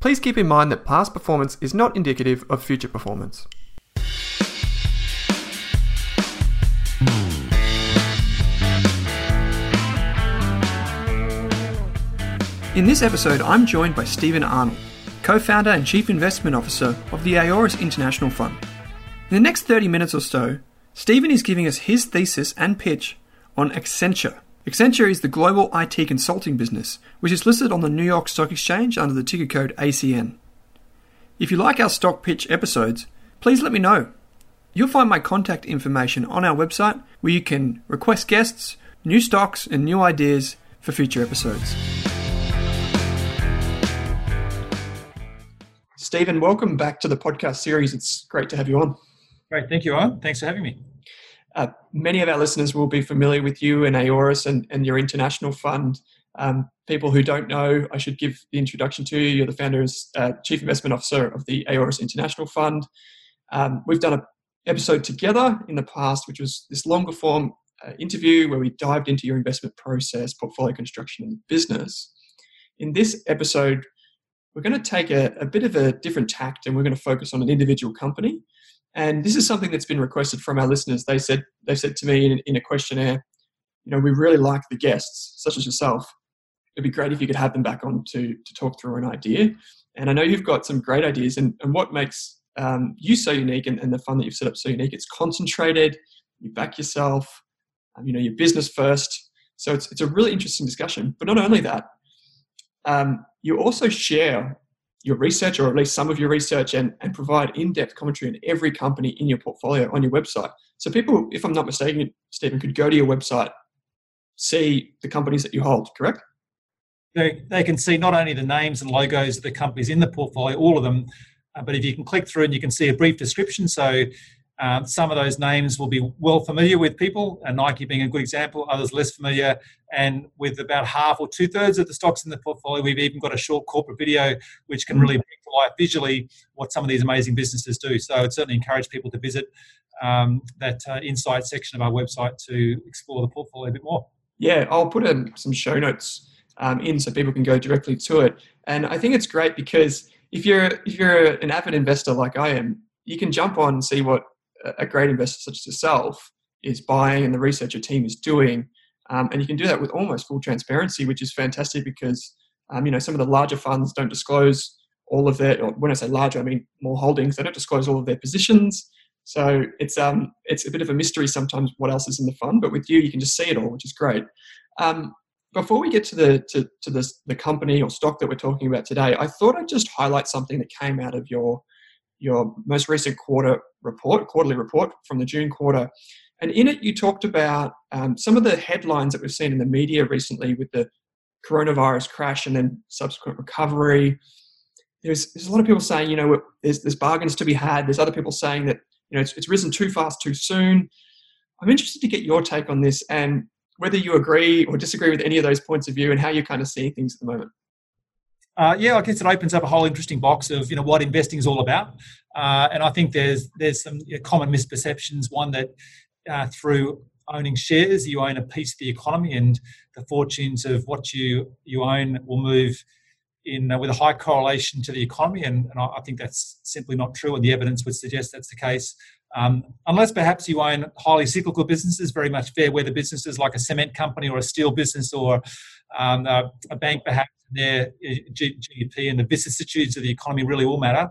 please keep in mind that past performance is not indicative of future performance. In this episode, I'm joined by Stephen Arnold, co founder and chief investment officer of the Aoris International Fund. In the next 30 minutes or so, Stephen is giving us his thesis and pitch on Accenture. Accenture is the global IT consulting business, which is listed on the New York Stock Exchange under the ticker code ACN. If you like our stock pitch episodes, please let me know. You'll find my contact information on our website where you can request guests, new stocks, and new ideas for future episodes. Stephen, welcome back to the podcast series. It's great to have you on. Great. Thank you, Owen. Thanks for having me. Uh, many of our listeners will be familiar with you and Aoris and, and your international fund. Um, people who don't know, I should give the introduction to you. You're the founder and uh, chief investment officer of the Aoris International Fund. Um, we've done an episode together in the past, which was this longer form uh, interview where we dived into your investment process, portfolio construction, and business. In this episode, we're going to take a, a bit of a different tact and we're going to focus on an individual company. And this is something that's been requested from our listeners. They said they said to me in, in a questionnaire, you know, we really like the guests, such as yourself. It'd be great if you could have them back on to to talk through an idea. And I know you've got some great ideas. And, and what makes um, you so unique and, and the fun that you've set up so unique? It's concentrated. You back yourself. Um, you know, your business first. So it's it's a really interesting discussion. But not only that, um, you also share your research or at least some of your research and, and provide in-depth commentary on every company in your portfolio on your website. So people if i'm not mistaken stephen could go to your website see the companies that you hold correct? They, they can see not only the names and logos of the companies in the portfolio all of them uh, but if you can click through and you can see a brief description. So um, some of those names will be well familiar with people, and Nike being a good example, others less familiar. And with about half or two thirds of the stocks in the portfolio, we've even got a short corporate video which can really bring to life visually what some of these amazing businesses do. So I'd certainly encourage people to visit um, that uh, insight section of our website to explore the portfolio a bit more. Yeah, I'll put in some show notes um, in so people can go directly to it. And I think it's great because if you're if you're an avid investor like I am, you can jump on and see what a great investor such as yourself is buying and the research your team is doing. Um, and you can do that with almost full transparency, which is fantastic because um, you know some of the larger funds don't disclose all of their. when I say larger, I mean more holdings. They don't disclose all of their positions, so it's um it's a bit of a mystery sometimes what else is in the fund. But with you, you can just see it all, which is great. Um, before we get to the to, to this, the company or stock that we're talking about today, I thought I'd just highlight something that came out of your your most recent quarter report, quarterly report from the June quarter. And in it, you talked about um, some of the headlines that we've seen in the media recently with the coronavirus crash and then subsequent recovery. There's, there's a lot of people saying, you know, there's, there's bargains to be had. There's other people saying that, you know, it's, it's risen too fast, too soon. I'm interested to get your take on this and whether you agree or disagree with any of those points of view and how you're kind of seeing things at the moment. Uh, yeah, I guess it opens up a whole interesting box of you know what investing is all about, uh, and I think there's there's some you know, common misperceptions. One that uh, through owning shares, you own a piece of the economy, and the fortunes of what you you own will move in uh, with a high correlation to the economy, and, and, I think that's simply not true, and the evidence would suggest that's the case. Um, unless perhaps you own highly cyclical businesses, very much fair weather businesses like a cement company or a steel business or um, a, a bank perhaps their uh, GDP and the vicissitudes of the economy really all matter.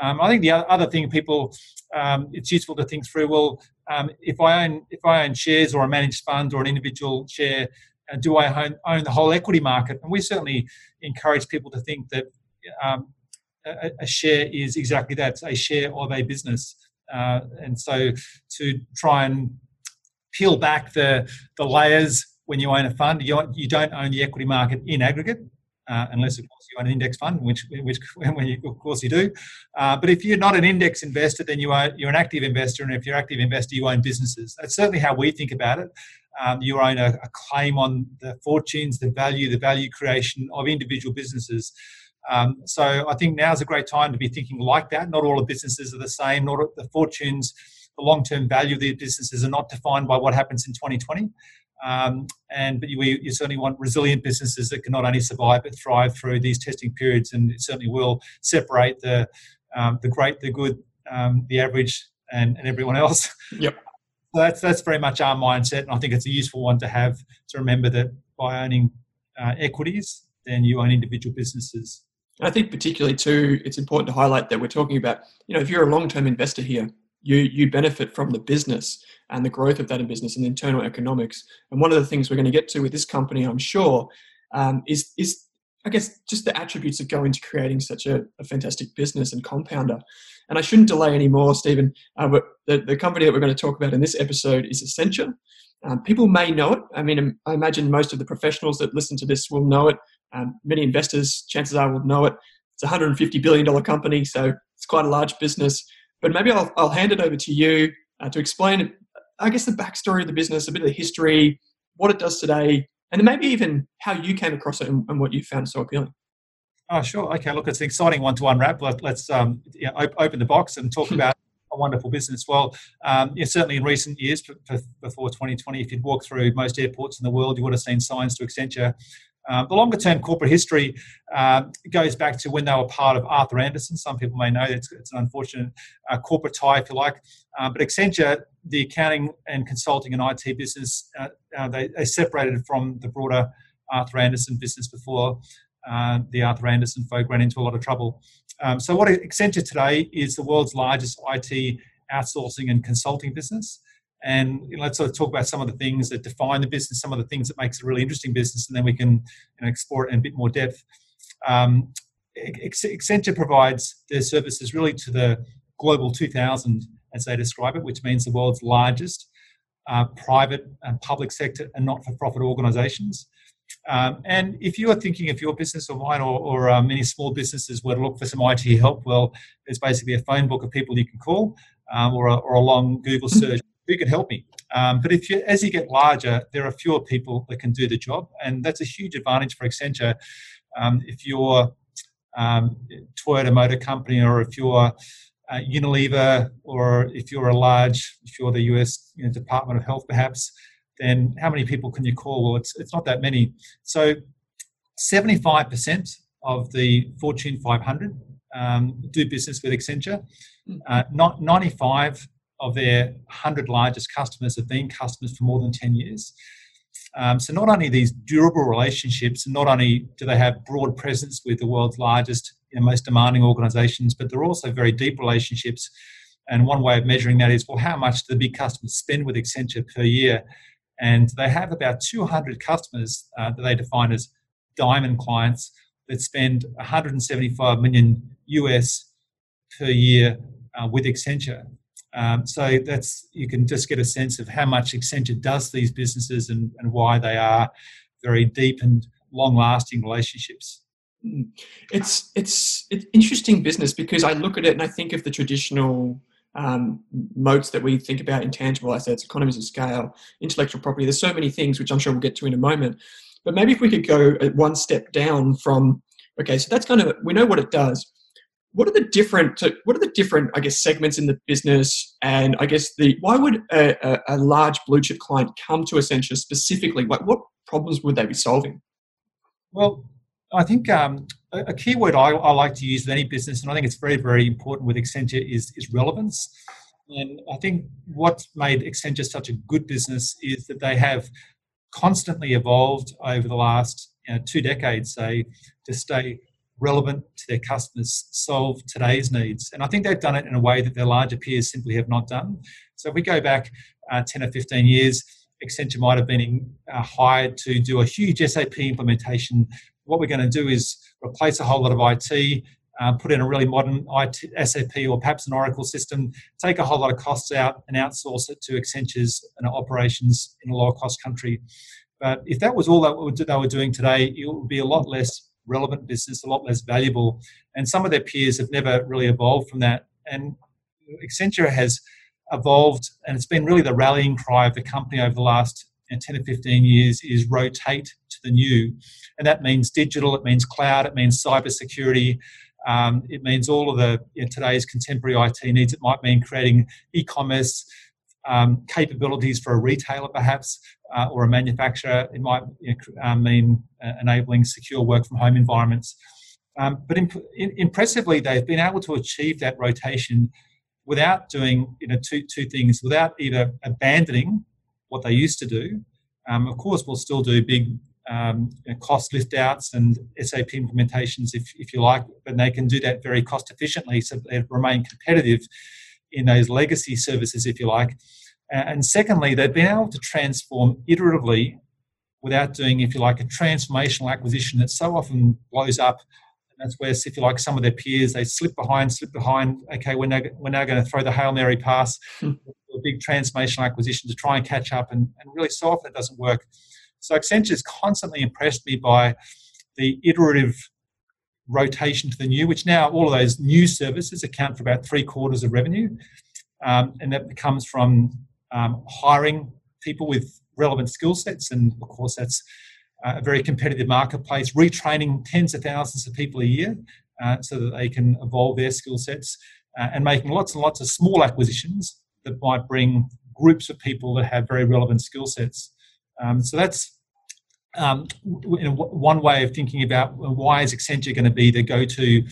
Um, I think the other thing people, um, it's useful to think through. Well, um, if I own if I own shares or a managed fund or an individual share, uh, do I own, own, the whole equity market? And we certainly encourage people to think that um, a, a, share is exactly that, it's a share of a business. Uh, and so to try and peel back the the layers when you own a fund, you, you don't own the equity market in aggregate uh, unless of course you own an index fund, which which you, of course you do. Uh, but if you're not an index investor, then you are you're an active investor, and if you're an active investor, you own businesses. That's certainly how we think about it. Um, you own a, a, claim on the fortunes, the value, the value creation of individual businesses. Um, so I think now is a great time to be thinking like that. Not all the businesses are the same. Not the fortunes, the long-term value of the businesses are not defined by what happens in 2020. Um, and but you, you, certainly want resilient businesses that can not only survive but thrive through these testing periods, and it certainly will separate the um, the great, the good, um, the average, and, and everyone else. Yep. So that's that's very much our mindset, and I think it's a useful one to have to remember that by owning uh, equities, then you own individual businesses. I think particularly too, it's important to highlight that we're talking about, you know, if you're a long-term investor here, you you benefit from the business and the growth of that in business and internal economics. And one of the things we're going to get to with this company, I'm sure, um, is is I guess just the attributes that go into creating such a, a fantastic business and compounder. And I shouldn't delay anymore, Stephen. Uh, but the, the company that we're going to talk about in this episode is Accenture. Um, people may know it. I mean, I imagine most of the professionals that listen to this will know it. Um, many investors, chances are, will know it. It's a $150 billion company, so it's quite a large business. But maybe I'll, I'll hand it over to you uh, to explain, I guess, the backstory of the business, a bit of the history, what it does today, and then maybe even how you came across it and, and what you found so appealing. Oh, sure. Okay. Look, it's an exciting one to unwrap. Let, us um, yeah, op- open the box and talk about a wonderful business. Well, um, yeah, certainly in recent years, before 2020, if you'd walked through most airports in the world, you would have seen signs to Accenture uh, the longer term corporate history uh, goes back to when they were part of Arthur Andersen. Some people may know it's, it's an unfortunate uh, corporate tie, if you like. Uh, but Accenture, the accounting and consulting and IT business, uh, they, they, separated from the broader Arthur Andersen business before the Arthur Andersen folk ran into a lot of trouble. Um, so, what Accenture today is the world's largest IT outsourcing and consulting business and you know, let's sort of talk about some of the things that define the business, some of the things that makes it a really interesting business, and then we can you know, explore it in a bit more depth. Um, Accenture provides their services really to the global 2000, as they describe it, which means the world's largest uh, private and public sector and not-for-profit organisations. Um, and if you are thinking of your business or mine or, or uh, many small businesses where to look for some IT help, well, there's basically a phone book of people you can call um, or, a, or a long Google search who can help me? Um, but if you, as you get larger, there are fewer people that can do the job, and that's a huge advantage for Accenture. Um, if you're um, Toyota Motor Company, or if you're uh, Unilever, or if you're a large, if you're the U.S. You know, Department of Health, perhaps, then how many people can you call? Well, it's it's not that many. So, seventy-five percent of the Fortune 500 um, do business with Accenture. Hmm. Uh, not 95 of their 100 largest customers have been customers for more than 10 years. Um, so not only these durable relationships, not only do they have broad presence with the world's largest and most demanding organizations, but they're also very deep relationships. And one way of measuring that is, well, how much do the big customers spend with Accenture per year? And they have about 200 customers uh, that they define as diamond clients that spend 175 million US per year uh, with Accenture. Um, so that's you can just get a sense of how much Accenture does these businesses and, and why they are very deep and long-lasting relationships. Mm. It's it's it's interesting business because I look at it and I think of the traditional um, moats that we think about intangible assets, economies of scale, intellectual property. There's so many things which I'm sure we'll get to in a moment. But maybe if we could go one step down from okay, so that's kind of we know what it does what are the different what are the different i guess segments in the business? And i guess the why would a, a, a large blue chip client come to accenture specifically? Like what problems would they be solving? Well i think um, a, a key word I, I, like to use with any business and i think it's very very important with accenture is, is relevance. And i think what's made accenture such a good business is that they have constantly evolved over the last you know, two decades say to stay relevant to their customers, solve today's needs. And I think they've done it in a way that their larger peers simply have not done. So if we go back uh, 10 or 15 years, Accenture might have been uh, hired to do a huge SAP implementation. What we're going to do is replace a whole lot of IT, uh, put in a really modern IT, SAP or perhaps an Oracle system, take a whole lot of costs out and outsource it to Accenture's and operations in a lower cost country. But if that was all that they were doing today, it would be a lot less relevant business, a lot less valuable. And some of their peers have never really evolved from that. And Accenture has evolved, and it's been really the rallying cry of the company over the last 10 or 15 years is rotate to the new. And that means digital, it means cloud, it means cybersecurity, um, it means all of the you know, today's contemporary IT needs. It might mean creating e-commerce um, capabilities for a retailer, perhaps, uh, or a manufacturer. It might you know, uh, mean uh, enabling secure work from home environments. Um, but imp- in, impressively, they've been able to achieve that rotation without doing you know two two things. Without either abandoning what they used to do. Um, of course, we'll still do big um, you know, cost lift outs and SAP implementations if, if you like, but they can do that very cost efficiently so they remain competitive in those legacy services, if you like. And secondly, they've been able to transform iteratively without doing, if you like, a transformational acquisition that so often blows up. And that's where, if you like, some of their peers, they slip behind, slip behind. Okay, we're now, we're now going to throw the Hail Mary pass, hmm. a big transformational acquisition to try and catch up. And, and really, so often it doesn't work. So Accenture's constantly impressed me by the iterative rotation to the new, which now all of those new services account for about three quarters of revenue. Um, and that comes from um, hiring people with relevant skill sets. And of course, that's a very competitive marketplace, retraining tens of thousands of people a year uh, so that they can evolve their skill sets, uh, and making lots and lots of small acquisitions that might bring groups of people that have very relevant skill sets. Um, so that's um, one way of thinking about why is Accenture going to be the go-to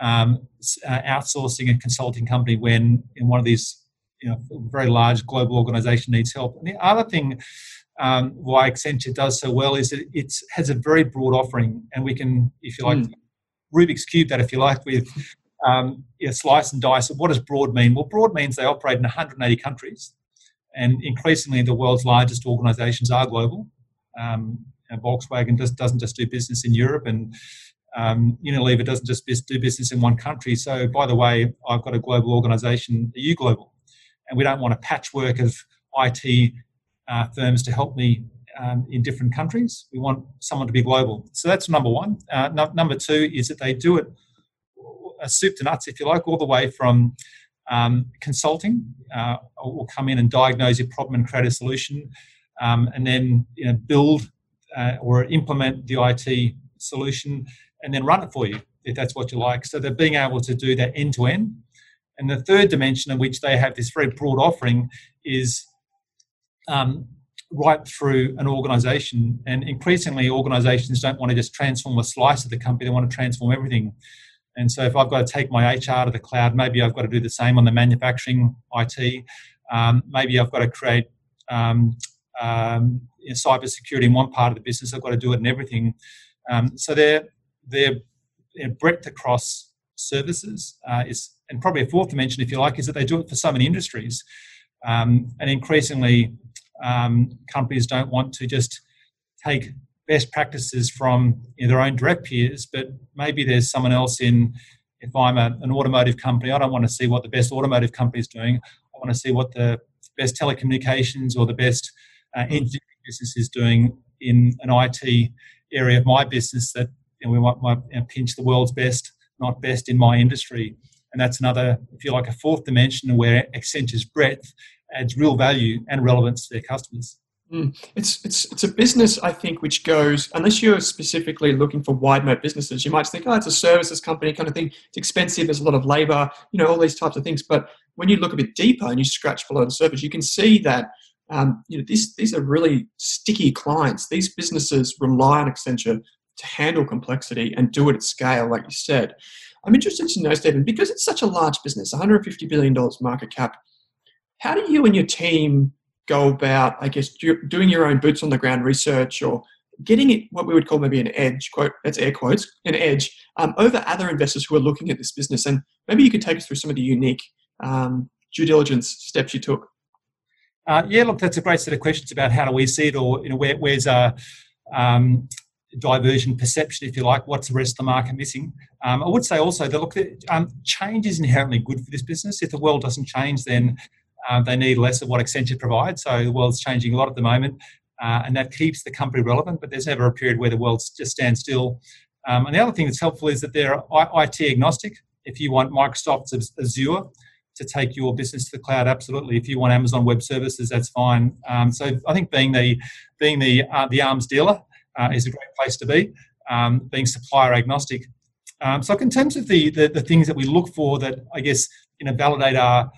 um, uh, outsourcing and consulting company when in one of these you know, very large global organization needs help. And the other thing um, why Accenture does so well is that it has a very broad offering, and we can, if you like, mm. Rubik's cube that if you like with um, you know, slice and dice. What does broad mean? Well, broad means they operate in 180 countries and increasingly the world's largest organizations are global. Um, Volkswagen just doesn't just do business in Europe, and um, Unilever doesn't just do business in one country. So, by the way, I've got a global organization, EU Global, and we don't want a patchwork of IT uh, firms to help me um, in different countries. We want someone to be global. So that's number one. Uh, no, number two is that they do it a soup to nuts, if you like, all the way from um, consulting uh, will come in and diagnose your problem and create a solution, um, and then you know, build uh, or implement the IT solution, and then run it for you if that's what you like. So they're being able to do that end to end. And the third dimension in which they have this very broad offering is um, right through an organization. And increasingly, organizations don't want to just transform a slice of the company, they want to transform everything. And so if I've got to take my HR to the cloud, maybe I've got to do the same on the manufacturing IT. Um, maybe I've got to create um, um, cyber security in one part of the business. I've got to do it in everything. Um, so their their breadth across services uh, is, and probably a fourth dimension, if you like, is that they do it for so many industries. Um, and increasingly, um, companies don't want to just take best practices from you know, their own direct peers, but maybe there's someone else in. If I'm a, an automotive company, I don't want to see what the best automotive company is doing. I want to see what the best telecommunications or the best uh, engineering business is doing in an IT area of my business that you know, we might, might you know, pinch the world's best, not best in my industry. And that's another, if you like, a fourth dimension where Accenture's breadth adds real value and relevance to their customers. Mm. It's it's it's a business I think which goes unless you're specifically looking for wide moat businesses, you might think, oh, it's a services company kind of thing. It's expensive. There's a lot of labor, you know, all these types of things. But when you look a bit deeper and you scratch below the surface, you can see that um, you know these these are really sticky clients. These businesses rely on Accenture to handle complexity and do it at scale, like you said. I'm interested to know, Stephen, because it's such a large business, 150 billion dollars market cap. How do you and your team go about, I guess, doing your own boots on the ground research or getting it what we would call maybe an edge quote that's air quotes an edge um, over other investors who are looking at this business and maybe you could take us through some of the unique um, due diligence steps you took uh, yeah look that's a great set of questions about how do we see it or you know where, where's a um, diversion perception if you like what's the rest of the market missing um, i would say also that look um, change is inherently good for this business if the world doesn't change then um, they need less of what Accenture provides. So the world's changing a lot at the moment, uh, and that keeps the company relevant. But there's never a period where the world just stands still. Um, and the other thing that's helpful is that they're IT agnostic. If you want Microsoft's Azure to take your business to the cloud, absolutely. If you want Amazon Web Services, that's fine. Um, so I think being the being the uh, the arms dealer uh, is a great place to be. Um, being supplier agnostic. Um, so in terms of the, the, the things that we look for that I guess you know validate our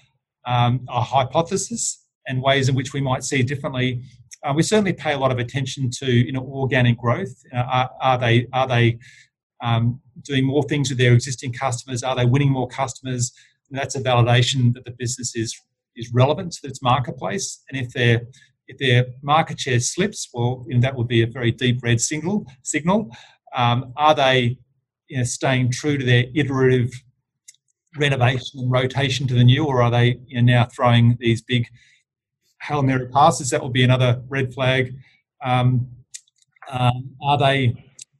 um, our hypothesis and ways in which we might see differently. Uh, we certainly pay a lot of attention to you know organic growth. Uh, are, are, they are they um, doing more things with their existing customers? Are they winning more customers? And that's a validation that the business is is relevant to its marketplace. And if their if their market share slips, well, that would be a very deep red signal. Signal. Um, are they you know, staying true to their iterative renovation and rotation to the new, or are they you know, now throwing these big Hail Mary passes? That would be another red flag. Um, um, are they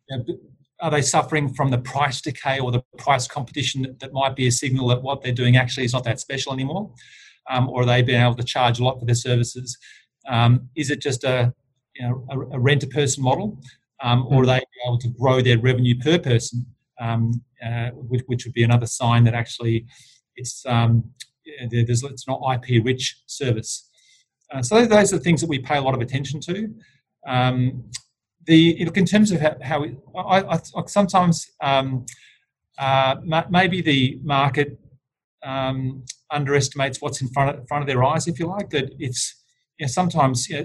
you know, are they suffering from the price decay or the price competition that might be a signal that what they're doing actually is not that special anymore? Um, or are they being able to charge a lot for their services? Um, is it just a, you know, a, a rent a person model? Um, or are they able to grow their revenue per person, um, uh, which, which, would be another sign that actually it's, um, there's, it's not IP rich service. Uh, so those are the things that we pay a lot of attention to. Um, the look in terms of how, how we, I, I, sometimes um, uh, maybe the market um, underestimates what's in front of, front of their eyes, if you like. That it's you know, sometimes you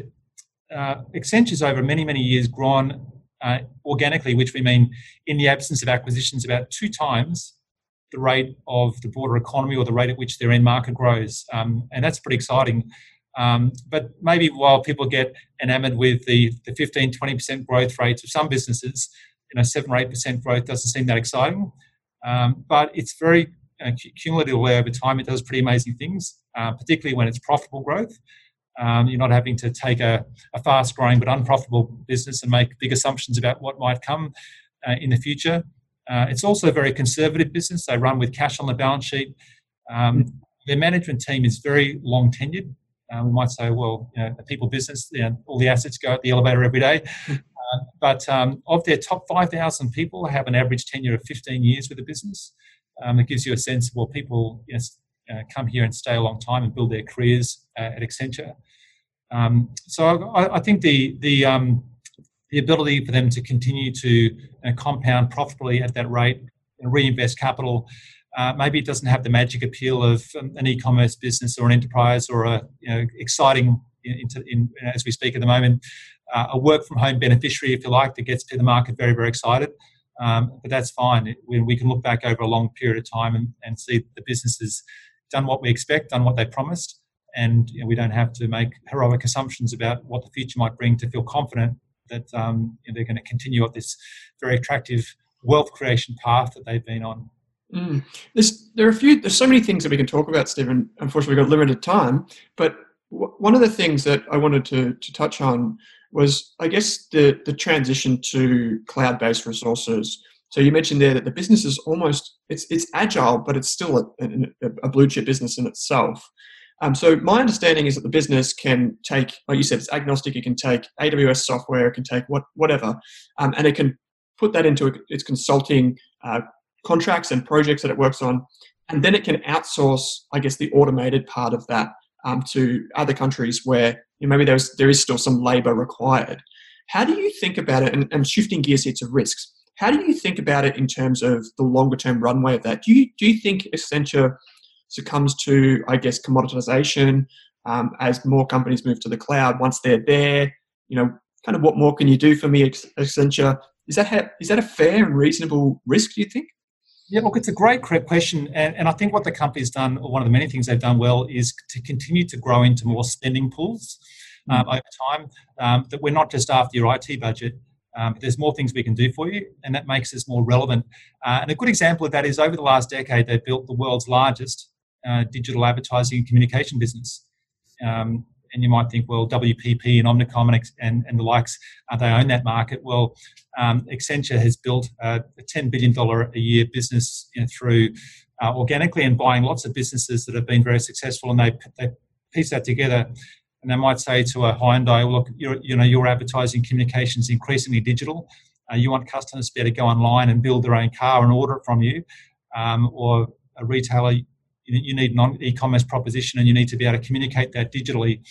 know, uh, Accenture's over many many years grown uh, organically, which we mean in the absence of acquisitions, about two times the rate of the broader economy or the rate at which their end market grows, um, and that's pretty exciting. Um, but maybe while people get enamored with the, the 15, 20% growth rates of some businesses, you know, 7 or 8% growth doesn't seem that exciting. Um, but it's very uh, cumulatively over time, it does pretty amazing things, uh, particularly when it's profitable growth. Um, you're not having to take a, a fast growing but unprofitable business and make big assumptions about what might come uh, in the future. Uh, it's also a very conservative business. They run with cash on the balance sheet. Um, their management team is very long tenured. Uh, we might say, well, you know, a people business, you know, all the assets go at the elevator every day. Hmm. Uh, but um, of their top 5,000 people, have an average tenure of 15 years with the business. Um, it gives you a sense of well, people you know, uh, come here and stay a long time and build their careers uh, at Accenture. Um, so I, I, think the the um, the ability for them to continue to know, compound profitably at that rate and reinvest capital uh, maybe it doesn't have the magic appeal of um, an e-commerce business or an enterprise or a you know, exciting, in, in, as we speak at the moment, uh, a work from home beneficiary, if you like, that gets to the market very, very excited. Um, but that's fine. It, we, we, can look back over a long period of time and, and see the business has done what we expect, done what they promised, and you know, we don't have to make heroic assumptions about what the future might bring to feel confident that um, you know, they're going to continue at this very attractive wealth creation path that they've been on. Mm. There are a few. There's so many things that we can talk about, Stephen. Unfortunately, we've got limited time. But w- one of the things that I wanted to to touch on was, I guess, the the transition to cloud based resources. So you mentioned there that the business is almost it's it's agile, but it's still a, a, a blue chip business in itself. Um, so my understanding is that the business can take, like you said, it's agnostic. It can take AWS software, it can take what whatever, um, and it can put that into its consulting uh, contracts and projects that it works on, and then it can outsource, I guess, the automated part of that um, to other countries where you know, maybe there's there is still some labour required. How do you think about it? And, and shifting gears here to risks. How do you think about it in terms of the longer term runway of that? Do you do you think Accenture succumbs to, I guess, commoditization um, as more companies move to the cloud? Once they're there, you know, kind of what more can you do for me, Accenture? Is that is that a fair and reasonable risk? Do you think? Yeah, look, it's a great question. And, and I think what the company's done, or one of the many things they've done well, is to continue to grow into more spending pools um, mm. over time. Um, that we're not just after your IT budget, um, but there's more things we can do for you, and that makes us more relevant. Uh, and a good example of that is over the last decade, they've built the world's largest uh, digital advertising and communication business. Um, and you might think, well, WPP and Omnicom and, and, and the likes, uh, they own that market. Well, um, Accenture has built a, a $10 billion a year business you know, through uh, organically and buying lots of businesses that have been very successful, and they, they piece that together. And they might say to a Hyundai, look, you know, your advertising communication is increasingly digital. uh, you want customers to be able to go online and build their own car and order it from you, um, or a retailer, you, need an e-commerce proposition and you need to be able to communicate that digitally.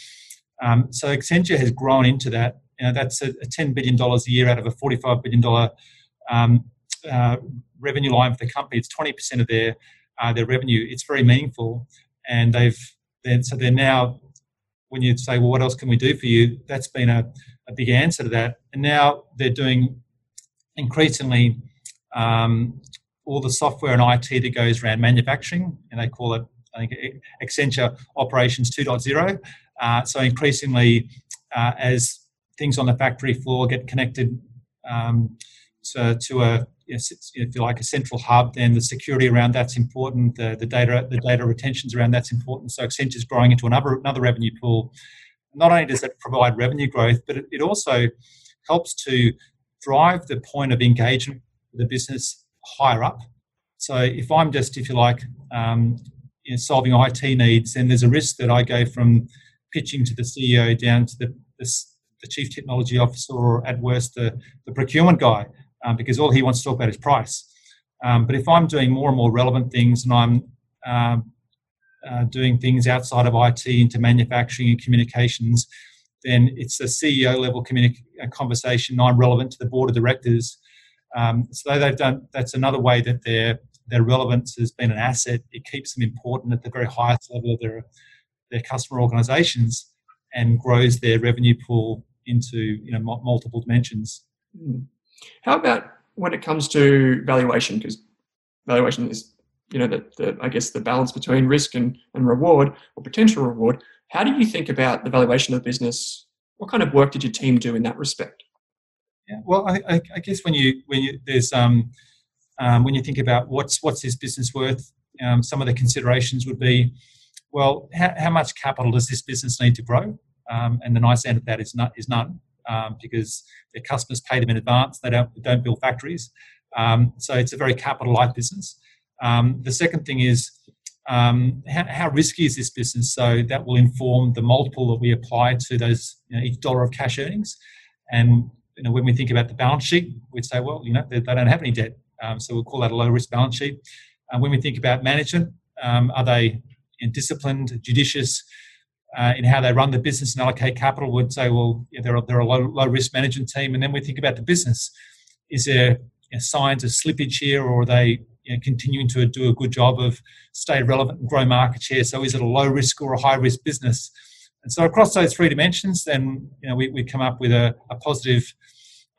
Um, so Accenture has grown into that. You know, that's a, a $10 billion a year out of a $45 billion um, uh, revenue line for the company. It's 20% of their uh, their revenue. It's very meaningful, and they've they're, so they're now. When you say, well, what else can we do for you? That's been a, a big answer to that. And now they're doing increasingly um, all the software and IT that goes around manufacturing, and they call it, I think, Accenture Operations 2.0. Uh, so increasingly, uh, as things on the factory floor get connected um, to, to a if you like a central hub, then the security around that's important. The, the data the data retentions around that's important. So Accenture is growing into another another revenue pool. Not only does it provide revenue growth, but it, it also helps to drive the point of engagement with the business higher up. So if I'm just, if you like, um, you know, solving IT needs, then there's a risk that I go from pitching to the CEO down to the, the, the chief technology officer, or at worst, the, the procurement guy, um, because all he wants to talk about is price. Um, but if I'm doing more and more relevant things and I'm um, uh, doing things outside of IT into manufacturing and communications, then it's a CEO level communi- conversation. I'm relevant to the board of directors. Um, so they've done. That's another way that their their relevance has been an asset. It keeps them important at the very highest level of their their customer organisations and grows their revenue pool into you know m- multiple dimensions. Hmm. How about when it comes to valuation? Because valuation is you know the, the I guess the balance between risk and, and reward or potential reward. How do you think about the valuation of the business? What kind of work did your team do in that respect? Yeah, well, I, I guess when you when you there's um, um, when you think about what's what's this business worth, um, some of the considerations would be, well, how, how much capital does this business need to grow? Um, and the nice end of that is not is none, um, because their customers pay them in advance. They don't don't build factories, um, so it's a very capital light business. the second thing is um, how, how, risky is this business? So that will inform the multiple that we apply to those you know, each dollar of cash earnings. And you know, when we think about the balance sheet, we'd say, well, you know, they, they don't have any debt, um, so we'll call that a low risk balance sheet. And when we think about management, um, are they you know, disciplined, judicious uh, in how they run the business and allocate capital? We'd say, well, yeah, they're, a, they're a low, low risk management team. And then we think about the business. Is there you know, signs of slippage here, or are they you know, continuing to do a good job of stay relevant and grow market share. So is it a low risk or a high risk business? And so across those three dimensions, then you know we, we come up with a, a positive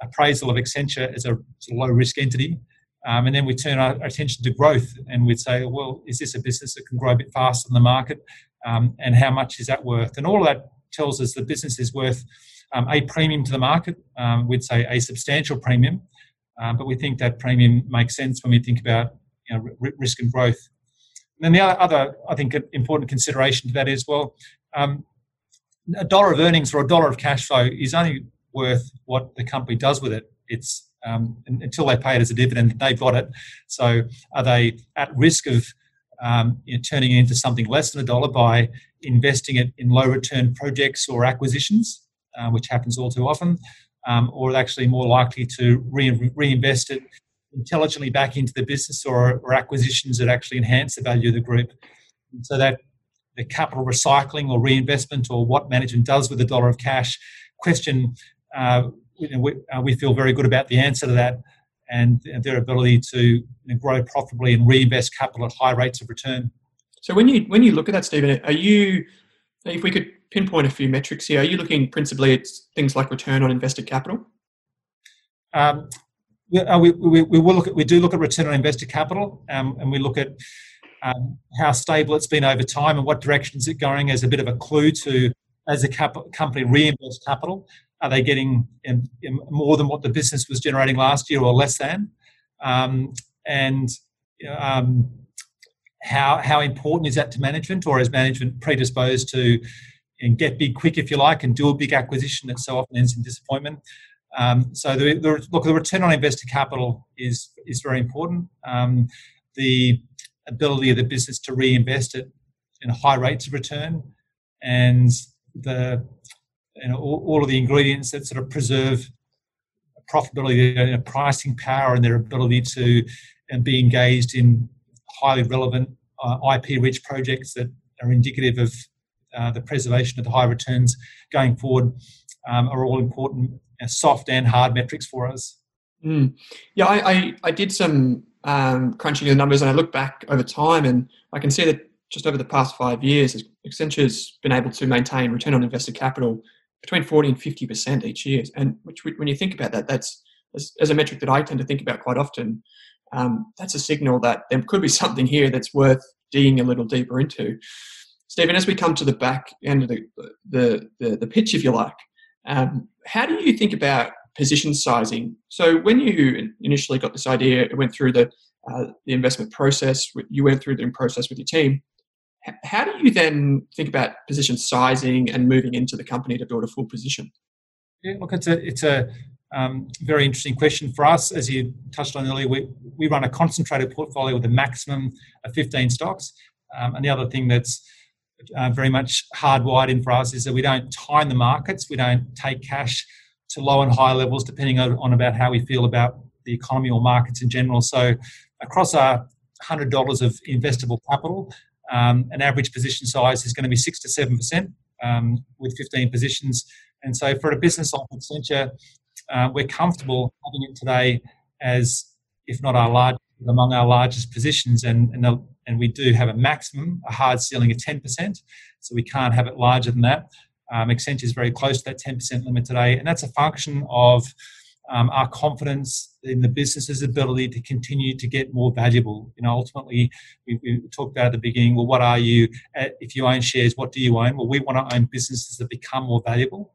appraisal of Accenture as a, as a low risk entity. Um, and then we turn our attention to growth and we'd say, well, is this a business that can grow a bit faster than the market? Um, and how much is that worth? And all that tells us the business is worth um, a premium to the market. Um, we'd say a substantial premium. Um, but we think that premium makes sense when we think about you know, r- risk and growth. And then the other, I think, important consideration to that is well, um, a dollar of earnings or a dollar of cash flow is only worth what the company does with it. It's um, until they pay it as a dividend, they've got it. So, are they at risk of um, you know, turning it into something less than a dollar by investing it in low return projects or acquisitions, uh, which happens all too often? um, or actually more likely to re- reinvest it intelligently back into the business or, or, acquisitions that actually enhance the value of the group. And so that the capital recycling or reinvestment or what management does with a dollar of cash question, uh, you know, we, uh, we, feel very good about the answer to that and their ability to grow profitably and reinvest capital at high rates of return. So when you when you look at that, Stephen, are you if we could pinpoint a few metrics here. Are you looking principally at things like return on invested capital? Um, we, uh, we, we, we, will look at, we do look at return on invested capital, um, and we look at um, how stable it's been over time and what direction is it going as a bit of a clue to as a cap- company reinvest capital. Are they getting in, in more than what the business was generating last year or less than? Um, and um, how how important is that to management, or is management predisposed to and get big quick, if you like, and do a big acquisition that so often ends in disappointment. Um, so the, the, look, the return on investor capital is is very important. Um, the ability of the business to reinvest it in high rates of return, and the you know all, all of the ingredients that sort of preserve profitability, their pricing power, and their ability to and be engaged in highly relevant uh, IP-rich projects that are indicative of uh, the preservation of the high returns going forward um, are all important uh, soft and hard metrics for us. Mm. Yeah, I, I, I, did some um, crunching the numbers and I look back over time and I can see that just over the past five years, Accenture's been able to maintain return on invested capital between 40 and 50% each year. And which, when you think about that, that's as, a metric that I tend to think about quite often. Um, that's a signal that there could be something here that's worth digging a little deeper into. Stephen, as we come to the back end of the, the, the, the pitch, if you like, um, how do you think about position sizing? So when you initially got this idea, it went through the, uh, the investment process, you went through the process with your team. How do you then think about position sizing and moving into the company to build a full position? Yeah, look, it's a it's a um, very interesting question for us. As you touched on earlier, we, we run a concentrated portfolio with a maximum of 15 stocks. Um, and the other thing that's uh, very much hardwired in for us is that we don't time the markets. We don't take cash to low and high levels depending on, on about how we feel about the economy or markets in general. So across our $100 of investable capital, um, an average position size is going to be 6 to 7% um, with 15 positions. And so for a business like Accenture, uh, we're comfortable having it today as, if not our largest, among our largest positions. And, and, the, and we do have a maximum, a hard ceiling of 10%. So we can't have it larger than that. Um, Accenture is very close to that 10% limit today. And that's a function of um, our confidence in the business's ability to continue to get more valuable. You know, ultimately, we, we, talked about at the beginning. Well, what are you? Uh, if you own shares, what do you own? Well, we want to own businesses that become more valuable,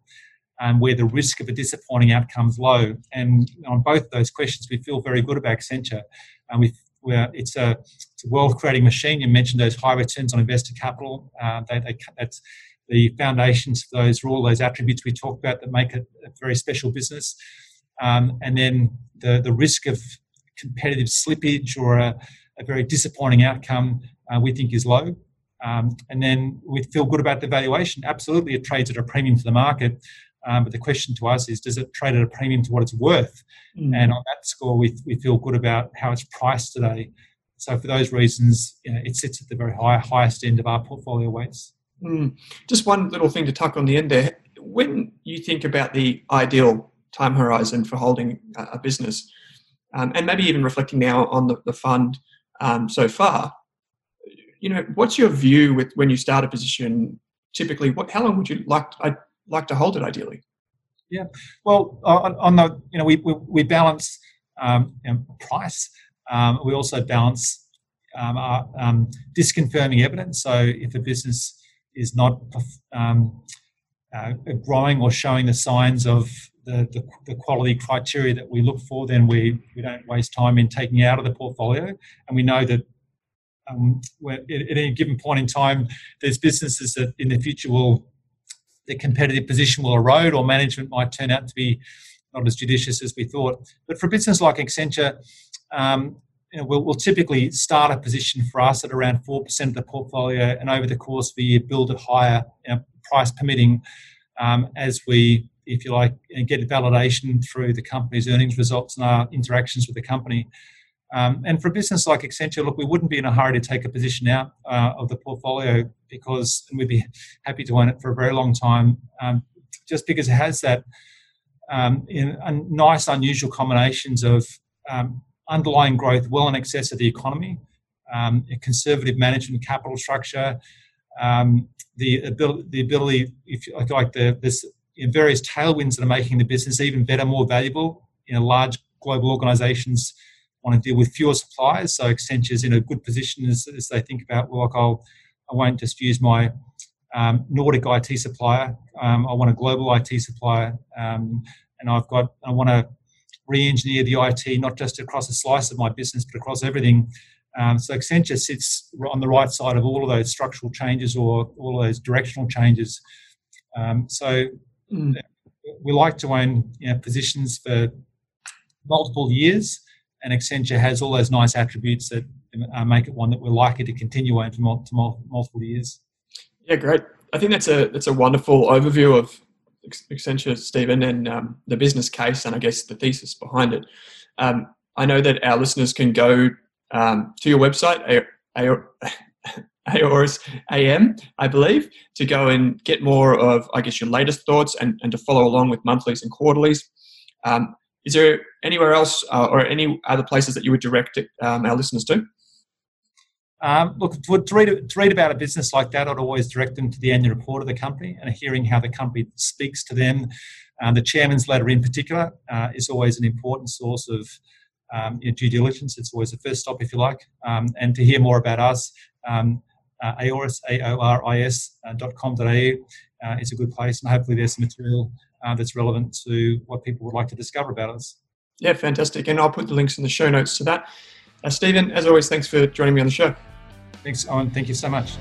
and where the risk of a disappointing outcome is low. And on both those questions, we feel very good about Accenture. And we where it's a, it's a wealth creating machine. You mentioned those high returns on invested capital. Uh, they, they, that's the foundations for those are all those attributes we talked about that make it a very special business. Um, and then the, the risk of competitive slippage or a, a very disappointing outcome uh, we think is low. Um, and then we feel good about the valuation. Absolutely, it trades at a premium to the market. Um, but the question to us is, does it trade at a premium to what it's worth? Mm. And on that score, we, we feel good about how it's priced today. So for those reasons, you know, it sits at the very high, highest end of our portfolio weights. Mm. Just one little thing to tuck on the end there. When you think about the ideal time horizon for holding a business, um, and maybe even reflecting now on the, the fund um, so far, you know, what's your view with when you start a position? Typically, what how long would you like? I'd like to hold it ideally. Yeah, well, on, on the you know we we, we balance um, you know, price. Um, we also balance um, our um, disconfirming evidence. So if a business is not uh, growing or showing the signs of the, the, the, quality criteria that we look for, then we, we don't waste time in taking out of the portfolio. And we know that um, at, at any given point in time, there's businesses that in the future will, the competitive position will erode or management might turn out to be not as judicious as we thought. But for a business like Accenture, um, you know, we'll, we'll, typically start a position for us at around 4% of the portfolio and over the course of the year build it higher, you know, price permitting, um, as we, if you like, and get validation through the company's earnings results and our interactions with the company. Um, and for a business like Accenture, look, we wouldn't be in a hurry to take a position out uh, of the portfolio because we'd be happy to own it for a very long time, um, just because it has that um, in, nice, unusual combinations of um, underlying growth well in excess of the economy, um, a conservative management capital structure, um, the ability, the ability, if you like, the this various tailwinds that are making the business even better, more valuable. You know, large global organisations want to deal with fewer suppliers, so Accenture's in a good position as, as they think about, well, like I'll, I won't just use my um, Nordic IT supplier. Um, I want a global IT supplier, um, and I've got I want to re-engineer the IT not just across a slice of my business, but across everything. Um, so Accenture sits on the right side of all of those structural changes or all of those directional changes. Um, so mm. we like to own you know, positions for multiple years, and Accenture has all those nice attributes that uh, make it one that we're likely to continue owning for multiple years. Yeah, great. I think that's a that's a wonderful overview of Accenture, Stephen, and um, the business case, and I guess the thesis behind it. Um, I know that our listeners can go um, to your website, Aoris AM, I believe, to go and get more of, I guess, your latest thoughts and, and to follow along with monthlies and quarterlies. Um, is there anywhere else uh, or any other places that you would direct um, our listeners to? Um, look, to, to, read, to read about a business like that, I'd always direct them to the annual report of the company and hearing how the company speaks to them. Um, the chairman's letter, in particular, uh, is always an important source of um, due diligence. It's always the first stop, if you like. Um, and to hear more about us, um, uh, aoris, A-O-R-I-S, uh, dot com dot au, uh, is a good place. And hopefully there's some material uh, that's relevant to what people would like to discover about us. Yeah, fantastic. And I'll put the links in the show notes to that. Uh, Stephen, as always, thanks for joining me on the show. Thanks, Owen. Thank you so much.